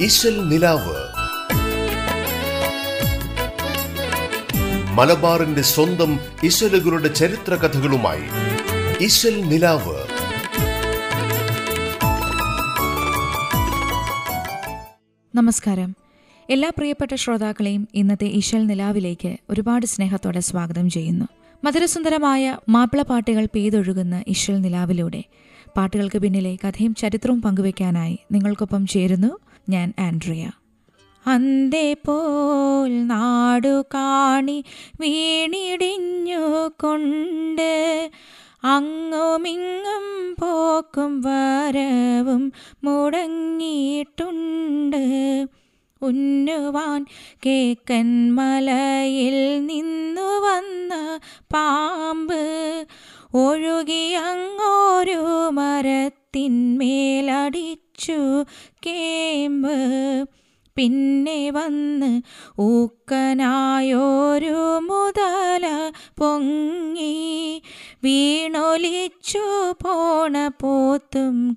ഇശൽ മലബാറിന്റെ സ്വന്തം ഇശലുകളുടെ ചരിത്ര കഥകളുമായി ഇശൽ നമസ്കാരം. എല്ലാ പ്രിയപ്പെട്ട ശ്രോതാക്കളെയും ഇന്നത്തെ ഇശൽ നിലാവിലേക്ക് ഒരുപാട് സ്നേഹത്തോടെ സ്വാഗതം ചെയ്യുന്നു. മധുരസുന്ദരമായ മാപ്പിളപ്പാട്ടുകൾ പെയ്തൊഴുകുന്ന ഇശൽ നിലാവിലൂടെ. പാട്ടുകൾക്ക് പിന്നിലെ കഥയും ചരിത്രവും പങ്കുവയ്ക്കാനായി നിങ്ങൾക്കൊപ്പം ചേരുന്നു ഞാൻ ആൻഡ്രിയ. അന്തേ പോൽ നാടു കാണി വീണിടിഞ്ഞു കൊണ്ട് അങ്ങുമിങ്ങും പോക്കും വരവും മുടങ്ങിയിട്ടുണ്ട്. ഉന്നുവാൻ കേക്കൻ മലയിൽ നിന്നു വന്ന പാമ്പ് ഒഴുകിയങ്ങോരു മരത്തിന്മേലടിച്ചു കേമ്പ്. പിന്നെ വന്ന് ഊക്കനായോരു മുതല പൊങ്ങി. വീണൊലിച്ചു പോണ പോത്തും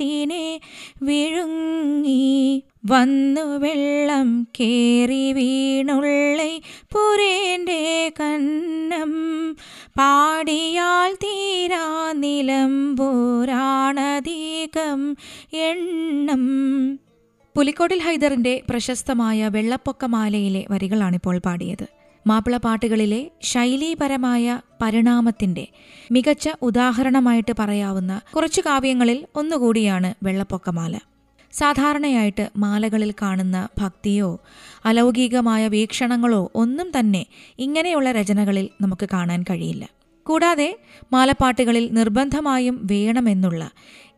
കുട്ടിനെ വിഴുങ്ങി വന്നു വെള്ളം കേറി വീണുള്ള പുരേന്റെ കന്നം. പാടിയാൽ തീരാ നിലമ്പൂരാണധികം എണ്ണം. പുലിക്കോട്ടിൽ ഹൈദറിന്റെ പ്രശസ്തമായ വെള്ളപ്പൊക്കമാലയിലെ വരികളാണിപ്പോൾ പാടിയത്. മാപ്പിള പാട്ടുകളിലെ ശൈലീപരമായ പരിണാമത്തിന്റെ മികച്ച ഉദാഹരണമായിട്ട് പറയാവുന്ന കുറച്ചു കാവ്യങ്ങളിൽ ഒന്നുകൂടിയാണ് വെള്ളപ്പൊക്കമാല. സാധാരണയായിട്ട് മാലകളിൽ കാണുന്ന ഭക്തിയോ അലൗകികമായ വീക്ഷണങ്ങളോ ഒന്നും തന്നെ ഇങ്ങനെയുള്ള രചനകളിൽ നമുക്ക് കാണാൻ കഴിയില്ല. കൂടാതെ മാലപ്പാട്ടുകളിൽ നിർബന്ധമായും വേണമെന്നുള്ള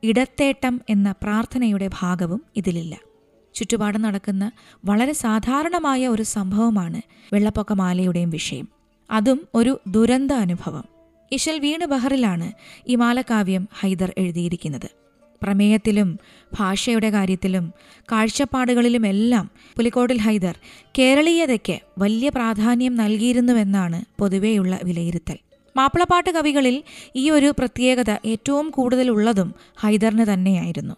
ഇടത്തേട്ടം എന്ന പ്രാർത്ഥനയുടെ ഭാഗവും ഇതിലില്ല. ചുറ്റുപാടും നടക്കുന്ന വളരെ സാധാരണമായ ഒരു സംഭവമാണ് വെള്ളപ്പൊക്കമാലയുടെയും വിഷയം. അതും ഒരു ദുരന്ത അനുഭവം. ഇശൽ വീണ് ബഹറിലാണ് ഈ മാലകാവ്യം ഹൈദർ എഴുതിയിരിക്കുന്നത്. പ്രമേയത്തിലും ഭാഷയുടെ കാര്യത്തിലും കാഴ്ചപ്പാടുകളിലുമെല്ലാം പുലിക്കോട്ടിൽ ഹൈദർ കേരളീയതയ്ക്ക് വലിയ പ്രാധാന്യം നൽകിയിരുന്നുവെന്നാണ് പൊതുവെയുള്ള വിലയിരുത്തൽ. മാപ്പിളപ്പാട്ട് കവികളിൽ ഈ ഒരു പ്രത്യേകത ഏറ്റവും കൂടുതലുള്ളതും ഹൈദറിന് തന്നെയായിരുന്നു.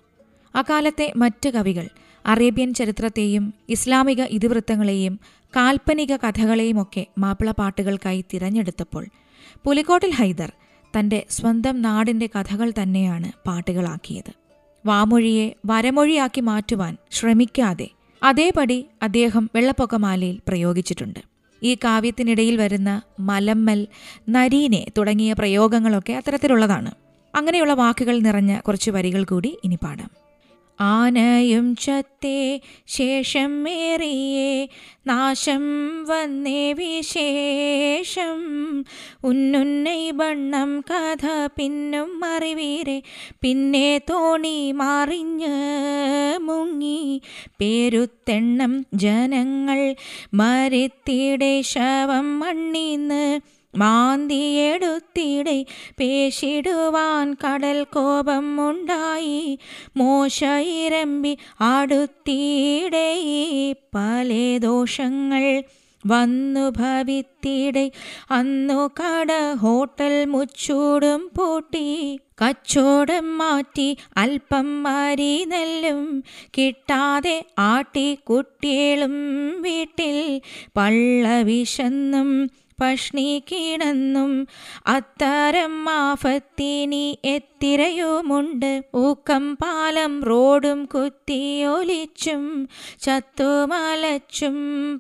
അക്കാലത്തെ മറ്റ് കവികൾ അറേബ്യൻ ചരിത്രത്തെയും ഇസ്ലാമിക ഇതിവൃത്തങ്ങളെയും കാൽപ്പനിക കഥകളെയുമൊക്കെ മാപ്പിളപ്പാട്ടുകൾക്കായി തിരഞ്ഞെടുത്തപ്പോൾ പുലിക്കോട്ടിൽ ഹൈദർ തന്റെ സ്വന്തം നാടിന്റെ കഥകൾ തന്നെയാണ് പാട്ടുകളാക്കിയത്. വാമൊഴിയെ വരമൊഴിയാക്കി മാറ്റുവാൻ ശ്രമിക്കാതെ അതേപടി അദ്ദേഹം വെള്ളപ്പൊക്കമാലയിൽ പ്രയോഗിച്ചിട്ടുണ്ട്. ഈ കാവ്യത്തിനിടയിൽ വരുന്ന മലമ്മൽ നരീനെ തുടങ്ങിയ പ്രയോഗങ്ങളൊക്കെ അത്തരത്തിലുള്ളതാണ്. അങ്ങനെയുള്ള വാക്കുകൾ നിറഞ്ഞ കുറച്ച് വരികൾ കൂടി ഇനി പാടാം. ആനയും ചത്തേ ശേഷം മേറിയേ നാശം വന്നേ വിശേഷം. ഉന്നുന്നൈ വണ്ണം കഥ പിന്നും അറിവീരെ. പിന്നെ തോണി മാറിഞ്ഞ് മുങ്ങി. പേരുത്തെണ്ണം ജനങ്ങൾ മരത്തിടെ ശവം മണ്ണീന്ന് മാന്തിയെടുത്തിടെ പേശിടുവാൻ കടൽ കോപം ഉണ്ടായി. മോശയിരമ്പി അടുത്തിടെ പല ദോഷങ്ങൾ വന്നു ഭവിത്തിടെ. അന്നു കട ഹോട്ടൽ മുച്ചൂടും പൂട്ടി. കച്ചോടം മാറ്റി അല്പം മാരി നെല്ലും കിട്ടാതെ ആട്ടി കുട്ടികളും വീട്ടിൽ പള്ള വിശന്നും പഷ്ണി കിടന്നും അത്തരം ആഫത്തിനി എത്തിരയുമുണ്ട്. ഊക്കം പാലം റോഡും കുത്തിയൊലിച്ചും ചത്തുമലച്ചും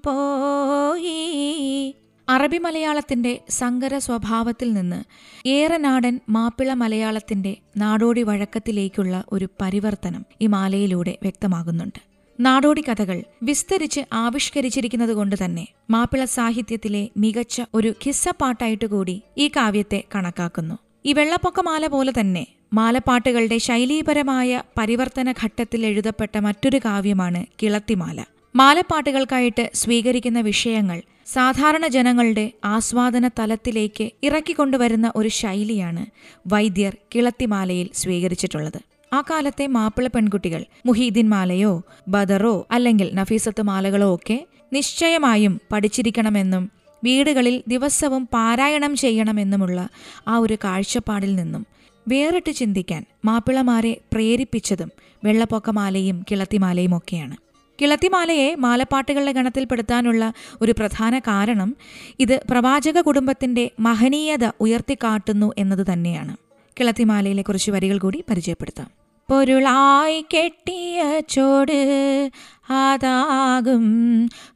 പോയി. അറബി മലയാളത്തിന്റെ സങ്കര സ്വഭാവത്തിൽ നിന്ന് ഏറെ നാടൻ മാപ്പിള മലയാളത്തിന്റെ നാടോടി വഴക്കത്തിലേക്കുള്ള ഒരു പരിവർത്തനം ഈ മാലയിലൂടെ വ്യക്തമാകുന്നുണ്ട്. നാടോടി കഥകൾ വിസ്തരിച്ച് ആവിഷ്കരിച്ചിരിക്കുന്നത് കൊണ്ട് തന്നെ മാപ്പിള സാഹിത്യത്തിലെ മികച്ച ഒരു ഖിസ്സപ്പാട്ടായിട്ട് കൂടി ഈ കാവ്യത്തെ കണക്കാക്കുന്നു. ഈ വെള്ളപ്പൊക്കമാല പോലെ തന്നെ മാലപ്പാട്ടുകളുടെ ശൈലീപരമായ പരിവർത്തന ഘട്ടത്തിൽ എഴുതപ്പെട്ട മറ്റൊരു കാവ്യമാണ് കിളത്തിമാല. മാലപ്പാട്ടുകൾക്കായിട്ട് സ്വീകരിക്കുന്ന വിഷയങ്ങൾ സാധാരണ ജനങ്ങളുടെ ആസ്വാദന തലത്തിലേക്ക് ഇറക്കിക്കൊണ്ടുവരുന്ന ഒരു ശൈലിയാണ് വൈദ്യർ കിളത്തിമാലയിൽ സ്വീകരിച്ചിട്ടുള്ളത്. ആ കാലത്തെ മാപ്പിള പെൺകുട്ടികൾ മുഹീദ്ദീൻ മാലയോ ബദറോ അല്ലെങ്കിൽ നഫീസത്ത് മാലകളോ ഒക്കെ നിശ്ചയമായും പഠിച്ചിരിക്കണമെന്നും വീടുകളിൽ ദിവസവും പാരായണം ചെയ്യണമെന്നുമുള്ള ആ ഒരു കാഴ്ചപ്പാടിൽ നിന്നും വേറിട്ട് ചിന്തിക്കാൻ മാപ്പിളമാരെ പ്രേരിപ്പിച്ചതും വെള്ളപ്പൊക്കമാലയും കിളത്തിമാലയും ഒക്കെയാണ്. കിളത്തിമാലയെ മാലപ്പാട്ടുകളുടെ ഗണത്തിൽപ്പെടുത്താനുള്ള ഒരു പ്രധാന കാരണം ഇത് പ്രവാചക കുടുംബത്തിന്റെ മഹനീയത ഉയർത്തിക്കാട്ടുന്നു എന്നത് തന്നെയാണ്. കിളത്തിമാലയിലെ കുറച്ച് വരികൾ കൂടി പരിചയപ്പെടുത്താം. പൊരുളായി കെട്ടിയ ചോട് അതാകും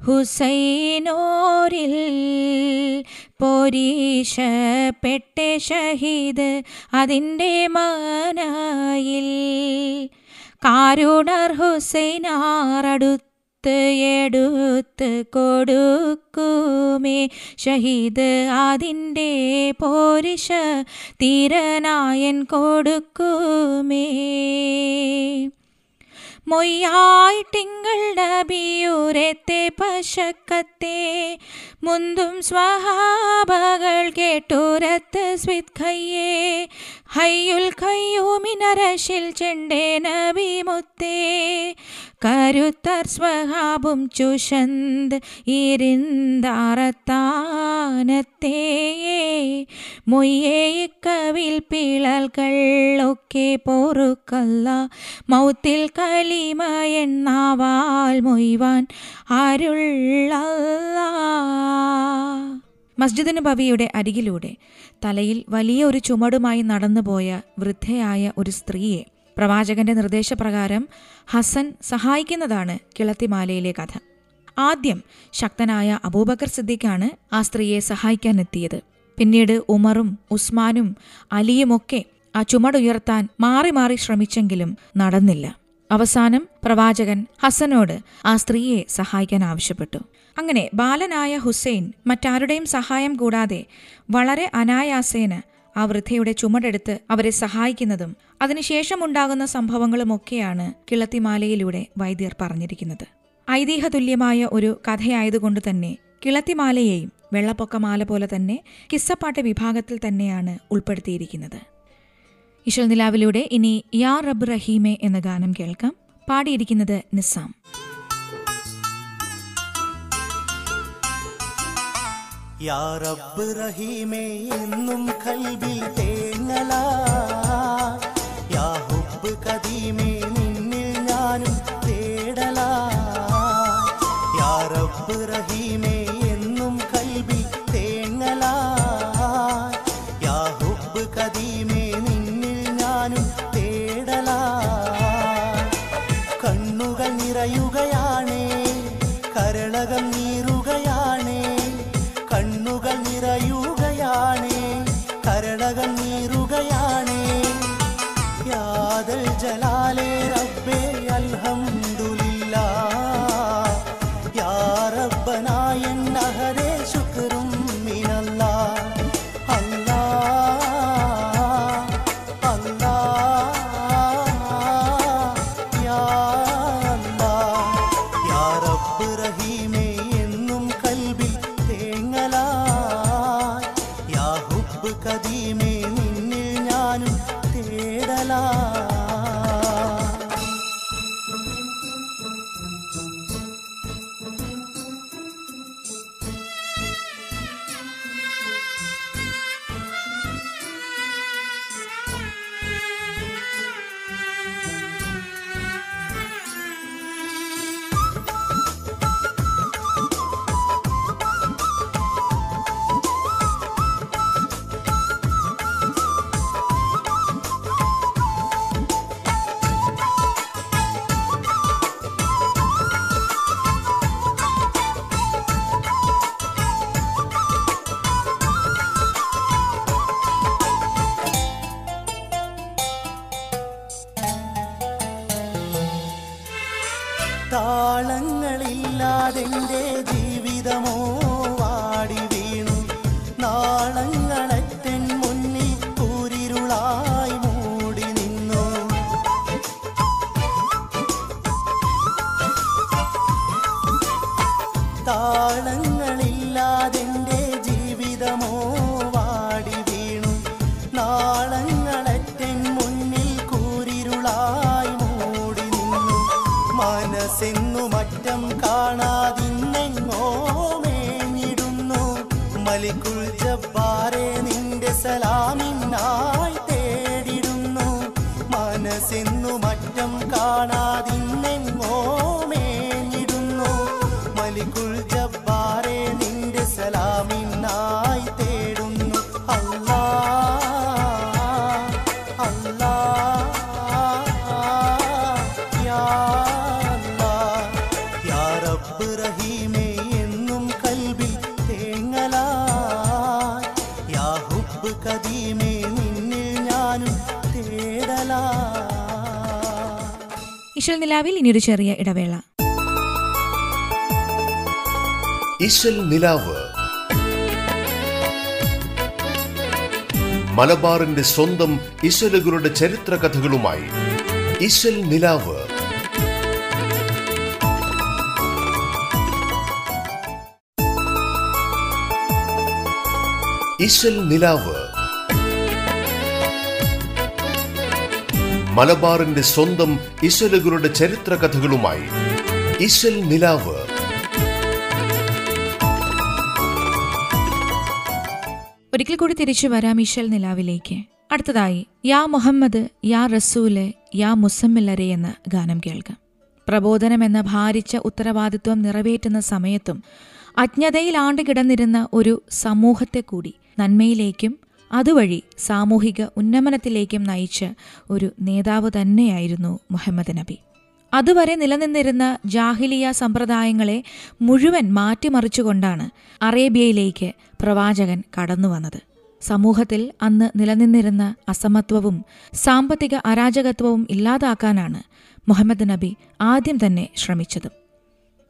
ഹുസൈനോരിൽ. പോരീഷപ്പെട്ടെ ഷഹീദ് അതിന്റെ മനായിൽ. കാരുണർ ഹുസൈനാറടുത്ത് എടുത്ത് കൊടുക്കുമേ. ഷഹീദ് അതിന്റെ പോരിഷ തീരനായൻ കൊടുക്കുമേ. മൊയ്യായിട്ടിങ്ങൾ നബിയൂരത്തെ പശക്കത്തെ. മുന്തും സ്വഹാബകൾ കേട്ടുരത്ത് സ്വിത് ഖയ്യേ. ഹയ്യുൽ ഖയ്യൂമിനരശിൽ ചെണ്ടേ നബി മുത്തേ കരുത്തർ സ്വഹാബും ചുഷന്ത് ഇരുന്താറത്താനത്തേ മൊയ്യേ ഇക്കവിൽ പിളൽകളൊക്കെ പൊറുക്കല്ല. മൗത്തിൽ കലിമ എന്നാവാൽ മൊയ്വാൻ അരുള്ള മസ്ജിദ് ഭവിയുടെ അരികിലൂടെ തലയിൽ വലിയ ഒരു ചുമടുമായി നടന്നുപോയ വൃദ്ധയായ ഒരു സ്ത്രീയെ പ്രവാചകന്റെ നിർദ്ദേശപ്രകാരം ഹസൻ സഹായിക്കുന്നതാണ് കിളത്തിമാലയിലെ കഥ. ആദ്യം ശക്തനായ അബൂബക്കർ സിദ്ദീഖാണ് ആ സ്ത്രീയെ സഹായിക്കാനെത്തിയത്. പിന്നീട് ഉമറും ഉസ്മാനും അലിയുമൊക്കെ ആ ചുമടുയർത്താൻ മാറി മാറി ശ്രമിച്ചെങ്കിലും നടന്നില്ല. അവസാനം പ്രവാചകൻ ഹസനോട് ആ സ്ത്രീയെ സഹായിക്കാൻ ആവശ്യപ്പെട്ടു. അങ്ങനെ ബാലനായ ഹുസൈൻ മറ്റാരുടെയും സഹായം കൂടാതെ വളരെ അനായാസേന ആ വൃദ്ധയുടെ ചുമടെടുത്ത് അവരെ സഹായിക്കുന്നതും അതിനുശേഷമുണ്ടാകുന്ന സംഭവങ്ങളുമൊക്കെയാണ് കിളത്തിമാലയിലൂടെ വൈദ്യർ പറഞ്ഞിരിക്കുന്നത്. ഐതിഹ്യതുല്യമായ ഒരു കഥയായതുകൊണ്ട് തന്നെ കിളത്തിമാലയെയും വെള്ളപ്പൊക്കമാല പോലെ തന്നെ കിസ്സപ്പാട്ട് വിഭാഗത്തിൽ തന്നെയാണ് ഉൾപ്പെടുത്തിയിരിക്കുന്നത്. ഇശൽ നിലാവിലൂടെ ഇനി യാ റബ് റഹീമെ എന്ന ഗാനം കേൾക്കാം. പാടിയിരിക്കുന്നത് നിസാം. യാ റബ്ബ് റഹീമേ എന്നും കൽബിൽ തേങ്ങലാ. യാ ഹുബ് കദീമേ 나간다. ഹുബ് ഇശൽ നിലാവിൽ ഇനിയൊരു ചെറിയ ഇടവേള. നിലാവ്. മലബാറിന്റെ സ്വന്തം ഇശലുകളുടെ ചരിത്ര കഥകളുമായി ഇശൽ നിലാവ്. ഇശൽ നിലാവ്. മലബാറിന്റെ സ്വന്തം ഇശലുകളുടെ ചരിത്ര കഥകളുമായി നിലാവ്. ഒരിക്കൽ കൂടി തിരിച്ചു വരാം ഇശൽ നിലാവിലേക്ക്. അടുത്തതായി യാ മുഹമ്മദ് യാ റസൂൽ യാ മുസമ്മില്ലരെ എന്ന ഗാനം കേൾക്കാം. പ്രബോധനം എന്ന ഭാരിച്ച ഉത്തരവാദിത്വം നിറവേറ്റുന്ന സമയത്തും അജ്ഞതയിൽ ആണ്ടുകിടന്നിരുന്ന ഒരു സമൂഹത്തെ കൂടി നന്മയിലേക്കും അതുവഴി സാമൂഹിക ഉന്നമനത്തിലേക്കും നയിച്ച ഒരു നേതാവ് തന്നെയായിരുന്നു മുഹമ്മദ് നബി. അതുവരെ നിലനിന്നിരുന്ന ജാഹിലിയ സമ്പ്രദായങ്ങളെ മുഴുവൻ മാറ്റിമറിച്ചുകൊണ്ടാണ് അറേബ്യയിലേക്ക് പ്രവാചകൻ കടന്നുവന്നത് സമൂഹത്തിൽ അന്ന് നിലനിന്നിരുന്ന അസമത്വവും സാമ്പത്തിക അരാജകത്വവും ഇല്ലാതാക്കാനാണ് മുഹമ്മദ് നബി ആദ്യം തന്നെ ശ്രമിച്ചത്.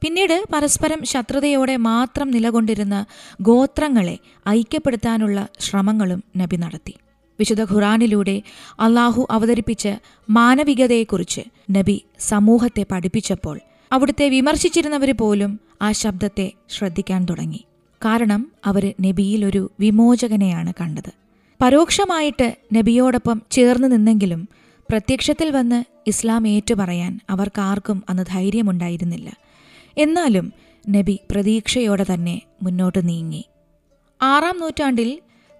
പിന്നീട് പരസ്പരം ശത്രുതയോടെ മാത്രം നിലകൊണ്ടിരുന്ന ഗോത്രങ്ങളെ ഐക്യപ്പെടുത്താനുള്ള ശ്രമങ്ങളും നബി നടത്തി. വിശുദ്ധ ഖുറാനിലൂടെ അള്ളാഹു അവതരിപ്പിച്ച മാനവികതയെക്കുറിച്ച് നബി സമൂഹത്തെ പഠിപ്പിച്ചപ്പോൾ അവിടുത്തെ വിമർശിച്ചിരുന്നവർ പോലും ആ ശബ്ദത്തെ ശ്രദ്ധിക്കാൻ തുടങ്ങി. കാരണം അവർ നബിയിൽ ഒരു വിമോചകനെയാണ് കണ്ടത്. പരോക്ഷമായിട്ട് നബിയോടൊപ്പം ചേർന്ന് നിന്നെങ്കിലും പ്രത്യക്ഷത്തിൽ വന്ന് ഇസ്ലാം ഏറ്റുപറയാൻ അവർക്കാർക്കും അന്ന് ധൈര്യമുണ്ടായിരുന്നില്ല. എന്നാലും നബി പ്രതീക്ഷയോടെ തന്നെ മുന്നോട്ട് നീങ്ങി. ആറാം നൂറ്റാണ്ടിൽ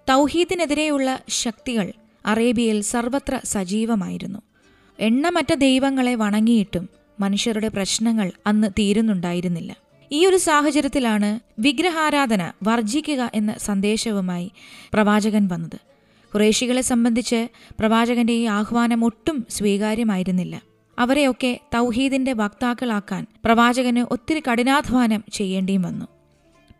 തൗഹീദിനെതിരെയുള്ള ശക്തികൾ അറേബ്യയിൽ സർവത്ര സജീവമായിരുന്നു. എണ്ണമറ്റ ദൈവങ്ങളെ വണങ്ങിയിട്ടും മനുഷ്യരുടെ പ്രശ്നങ്ങൾ അന്ന് തീരുന്നുണ്ടായിരുന്നില്ല. ഈ ഒരു സാഹചര്യത്തിലാണ് വിഗ്രഹാരാധന വർജിക്കുക എന്ന സന്ദേശവുമായി പ്രവാചകൻ വന്നത്. കുറേശികളെ സംബന്ധിച്ച് പ്രവാചകന്റെ ഈ ആഹ്വാനം ഒട്ടും സ്വീകാര്യമായിരുന്നില്ല. അവരെയൊക്കെ തൗഹീദിന്റെ വക്താക്കളാക്കാൻ പ്രവാചകന് ഒത്തിരി കഠിനാധ്വാനം ചെയ്യേണ്ടിയും വന്നു.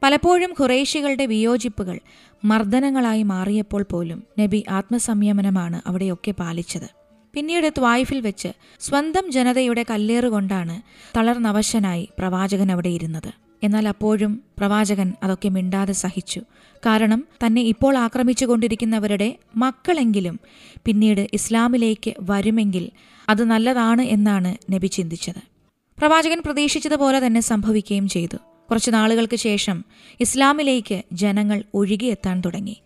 പലപ്പോഴും ഖുറേഷികളുടെ വിയോജിപ്പുകൾ മർദ്ദനങ്ങളായി മാറിയപ്പോൾ പോലും നബി ആത്മസംയമനമാണ് അവിടെയൊക്കെ പാലിച്ചത്. പിന്നീട് ത്വായിഫിൽ വെച്ച് സ്വന്തം ജനതയുടെ കല്ലേറുകൊണ്ടാണ് തളർന്നവശനായി പ്രവാചകൻ അവിടെ ഇരുന്നത്. എന്നാൽ അപ്പോഴും പ്രവാചകൻ അതൊക്കെ മിണ്ടാതെ സഹിച്ചു. കാരണം തന്നെ ഇപ്പോൾ ആക്രമിച്ചുകൊണ്ടിരിക്കുന്നവരുടെ മക്കളെങ്കിലും പിന്നീട് ഇസ്ലാമിലേക്ക് വരുമെങ്കിൽ അത് നല്ലതാണ് എന്നാണ് നബി ചിന്തിച്ചത്. പ്രവാചകൻ പ്രതീക്ഷിച്ചതുപോലെ തന്നെ സംഭവിക്കുകയും ചെയ്തു. കുറച്ചു നാളുകൾക്ക് ശേഷം ഇസ്ലാമിലേക്ക് ജനങ്ങൾ ഒഴുകിയെത്താൻ തുടങ്ങി.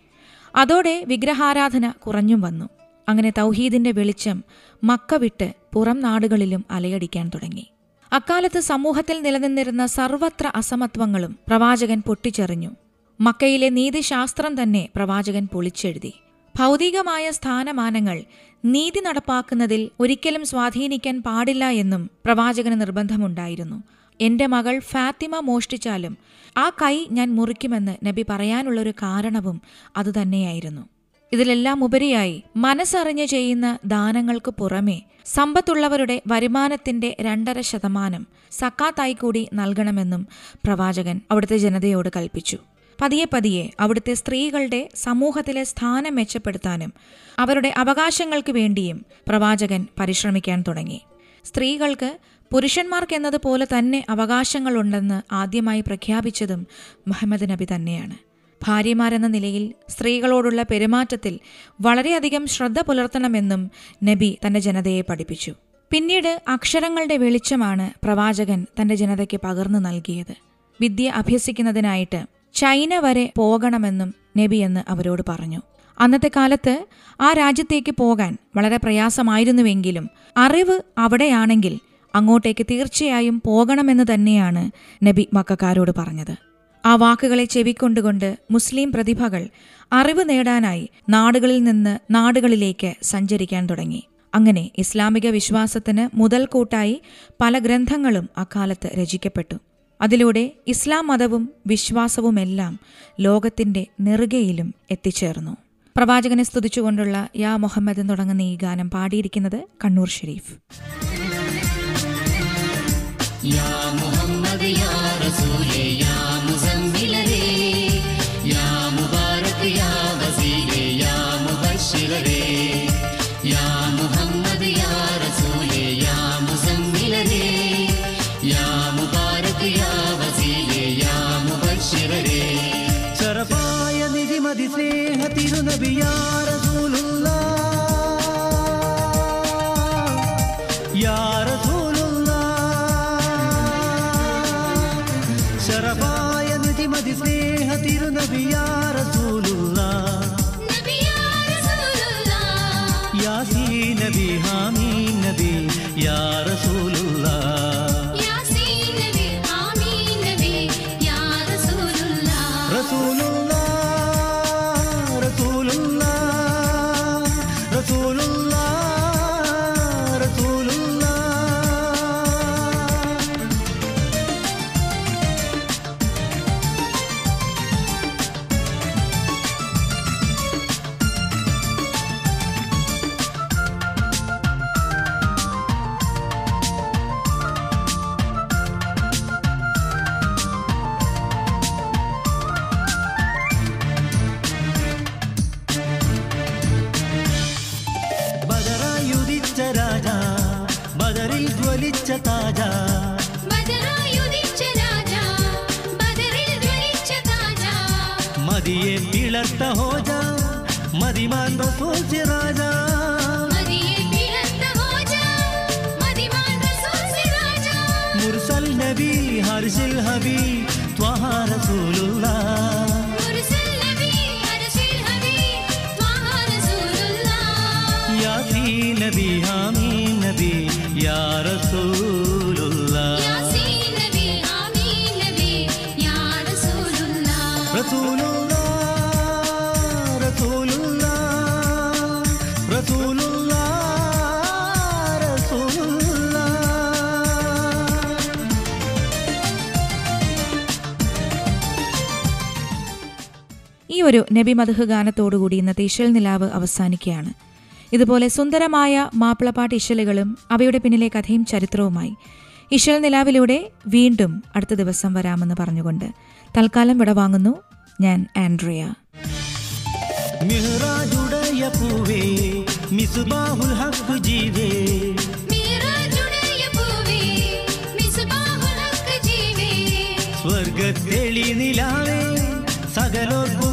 അതോടെ വിഗ്രഹാരാധന കുറഞ്ഞും വന്നു. അങ്ങനെ തൗഹീദിന്റെ വെളിച്ചം മക്ക വിട്ട് പുറം നാടുകളിലും അലയടിക്കാൻ തുടങ്ങി. അക്കാലത്ത് സമൂഹത്തിൽ നിലനിന്നിരുന്ന സർവത്ര അസമത്വങ്ങളും പ്രവാചകൻ പൊട്ടിച്ചെറിഞ്ഞു. മക്കയിലെ നീതിശാസ്ത്രം തന്നെ പ്രവാചകൻ പൊളിച്ചെഴുതി. ഭൗതികമായ സ്ഥാനമാനങ്ങൾ നീതി നടപ്പാക്കുന്നതിൽ ഒരിക്കലും സ്വാധീനിക്കാൻ പാടില്ല എന്നും പ്രവാചകന് നിർബന്ധമുണ്ടായിരുന്നു. എന്റെ മകൾ ഫാത്തിമ മോഷ്ടിച്ചാലും ആ കൈ ഞാൻ മുറിക്കുമെന്ന് നബി പറയാനുള്ളൊരു കാരണവും അതുതന്നെയായിരുന്നു. ഇതിലെല്ലാം ഉപരിയായി മനസ്സറിഞ്ഞു ചെയ്യുന്ന ദാനങ്ങൾക്ക് പുറമേ സമ്പത്തുള്ളവരുടെ വരുമാനത്തിന്റെ രണ്ടര ശതമാനം സക്കാത്തായി കൂടി നൽകണമെന്നും പ്രവാചകൻ അവിടുത്തെ ജനതയോട് കൽപ്പിച്ചു. പതിയെ പതിയെ അവിടുത്തെ സ്ത്രീകളുടെ സമൂഹത്തിലെ സ്ഥാനം മെച്ചപ്പെടുത്താനും അവരുടെ അവകാശങ്ങൾക്ക് വേണ്ടിയും പ്രവാചകൻ പരിശ്രമിക്കാൻ തുടങ്ങി. സ്ത്രീകൾക്ക് പുരുഷന്മാർക്ക് എന്നതുപോലെ തന്നെ അവകാശങ്ങളുണ്ടെന്ന് ആദ്യമായി പ്രഖ്യാപിച്ചതും മുഹമ്മദ് നബി തന്നെയാണ്. ഭാര്യമാരെന്ന നിലയിൽ സ്ത്രീകളോടുള്ള പെരുമാറ്റത്തിൽ വളരെയധികം ശ്രദ്ധ പുലർത്തണമെന്നും നബി തന്റെ ജനതയെ പഠിപ്പിച്ചു. പിന്നീട് അക്ഷരങ്ങളുടെ വെളിച്ചമാണ് പ്രവാചകൻ തന്റെ ജനതയ്ക്ക് പകർന്നു നൽകിയത്. വിദ്യ അഭ്യസിക്കുന്നതിനായിട്ട് ചൈന വരെ പോകണമെന്നും നബി എന്ന് അവരോട് പറഞ്ഞു. അന്നത്തെ കാലത്ത് ആ രാജ്യത്തേക്ക് പോകാൻ വളരെ പ്രയാസമായിരുന്നുവെങ്കിലും അറിവ് അവിടെയാണെങ്കിൽ അങ്ങോട്ടേക്ക് തീർച്ചയായും പോകണമെന്ന് തന്നെയാണ് നബി മക്കാരോട് പറഞ്ഞത്. ആ വാക്കുകളെ ചെവിക്കൊണ്ടുകൊണ്ട് മുസ്ലിം പ്രതിഭകൾ അറിവ് നേടാനായി നാടുകളിൽ നിന്ന് നാടുകളിലേക്ക് സഞ്ചരിക്കാൻ തുടങ്ങി. അങ്ങനെ ഇസ്ലാമിക വിശ്വാസത്തിന് മുതൽക്കൂട്ടായി പല ഗ്രന്ഥങ്ങളും അക്കാലത്ത് രചിക്കപ്പെട്ടു. അതിലൂടെ ഇസ്ലാം മതവും വിശ്വാസവുമെല്ലാം ലോകത്തിന്റെ നെറുകയിലും എത്തിച്ചേർന്നു. പ്രവാചകനെ സ്തുതിച്ചുകൊണ്ടുള്ള യാ മുഹമ്മദ് എന്ന് തുടങ്ങുന്ന ഈ ഗാനം പാടിയിരിക്കുന്നത് കണ്ണൂർ ഷെരീഫ്. യാ മുഹമ്മദ് യാ റസൂലേ मुसम्मिलरे या मुहम्मद या रसूले या मुसम्मिलरे या निधि मदि स्नेह तिरुनबि या യാസീ നബി ഹാമീ നബി மதியே பிளர்த்த ஹோஜா மதிமாந்த சோஜி ராஜா मुरसल नबी मुरसल नबी हर्जिल हबी त्वहा रसूलुल्लाह। नबी हामी नबी या रसूल ഒരു നബി മധുഹ് ഗാനത്തോടുകൂടി ഇന്നത്തെ ഇശൽ നിലാവ് അവസാനിക്കുകയാണ്. ഇതുപോലെ സുന്ദരമായ മാപ്പിളപ്പാട്ട് ഇശലുകളും അവയുടെ പിന്നിലെ കഥയും ചരിത്രവുമായി ഇശൽ നിലാവിലൂടെ വീണ്ടും അടുത്ത ദിവസം വരാമെന്ന് പറഞ്ഞുകൊണ്ട് തൽക്കാലം വിട വാങ്ങുന്നു ഞാൻ ആൻഡ്രിയ. മിഹ്റാജുടയ പൂവേ മിസ്ബാഹുൽ ഹഖ് ജീവേ. സ്വർഗത്തെളി നിലാവേ സകലോർക്കും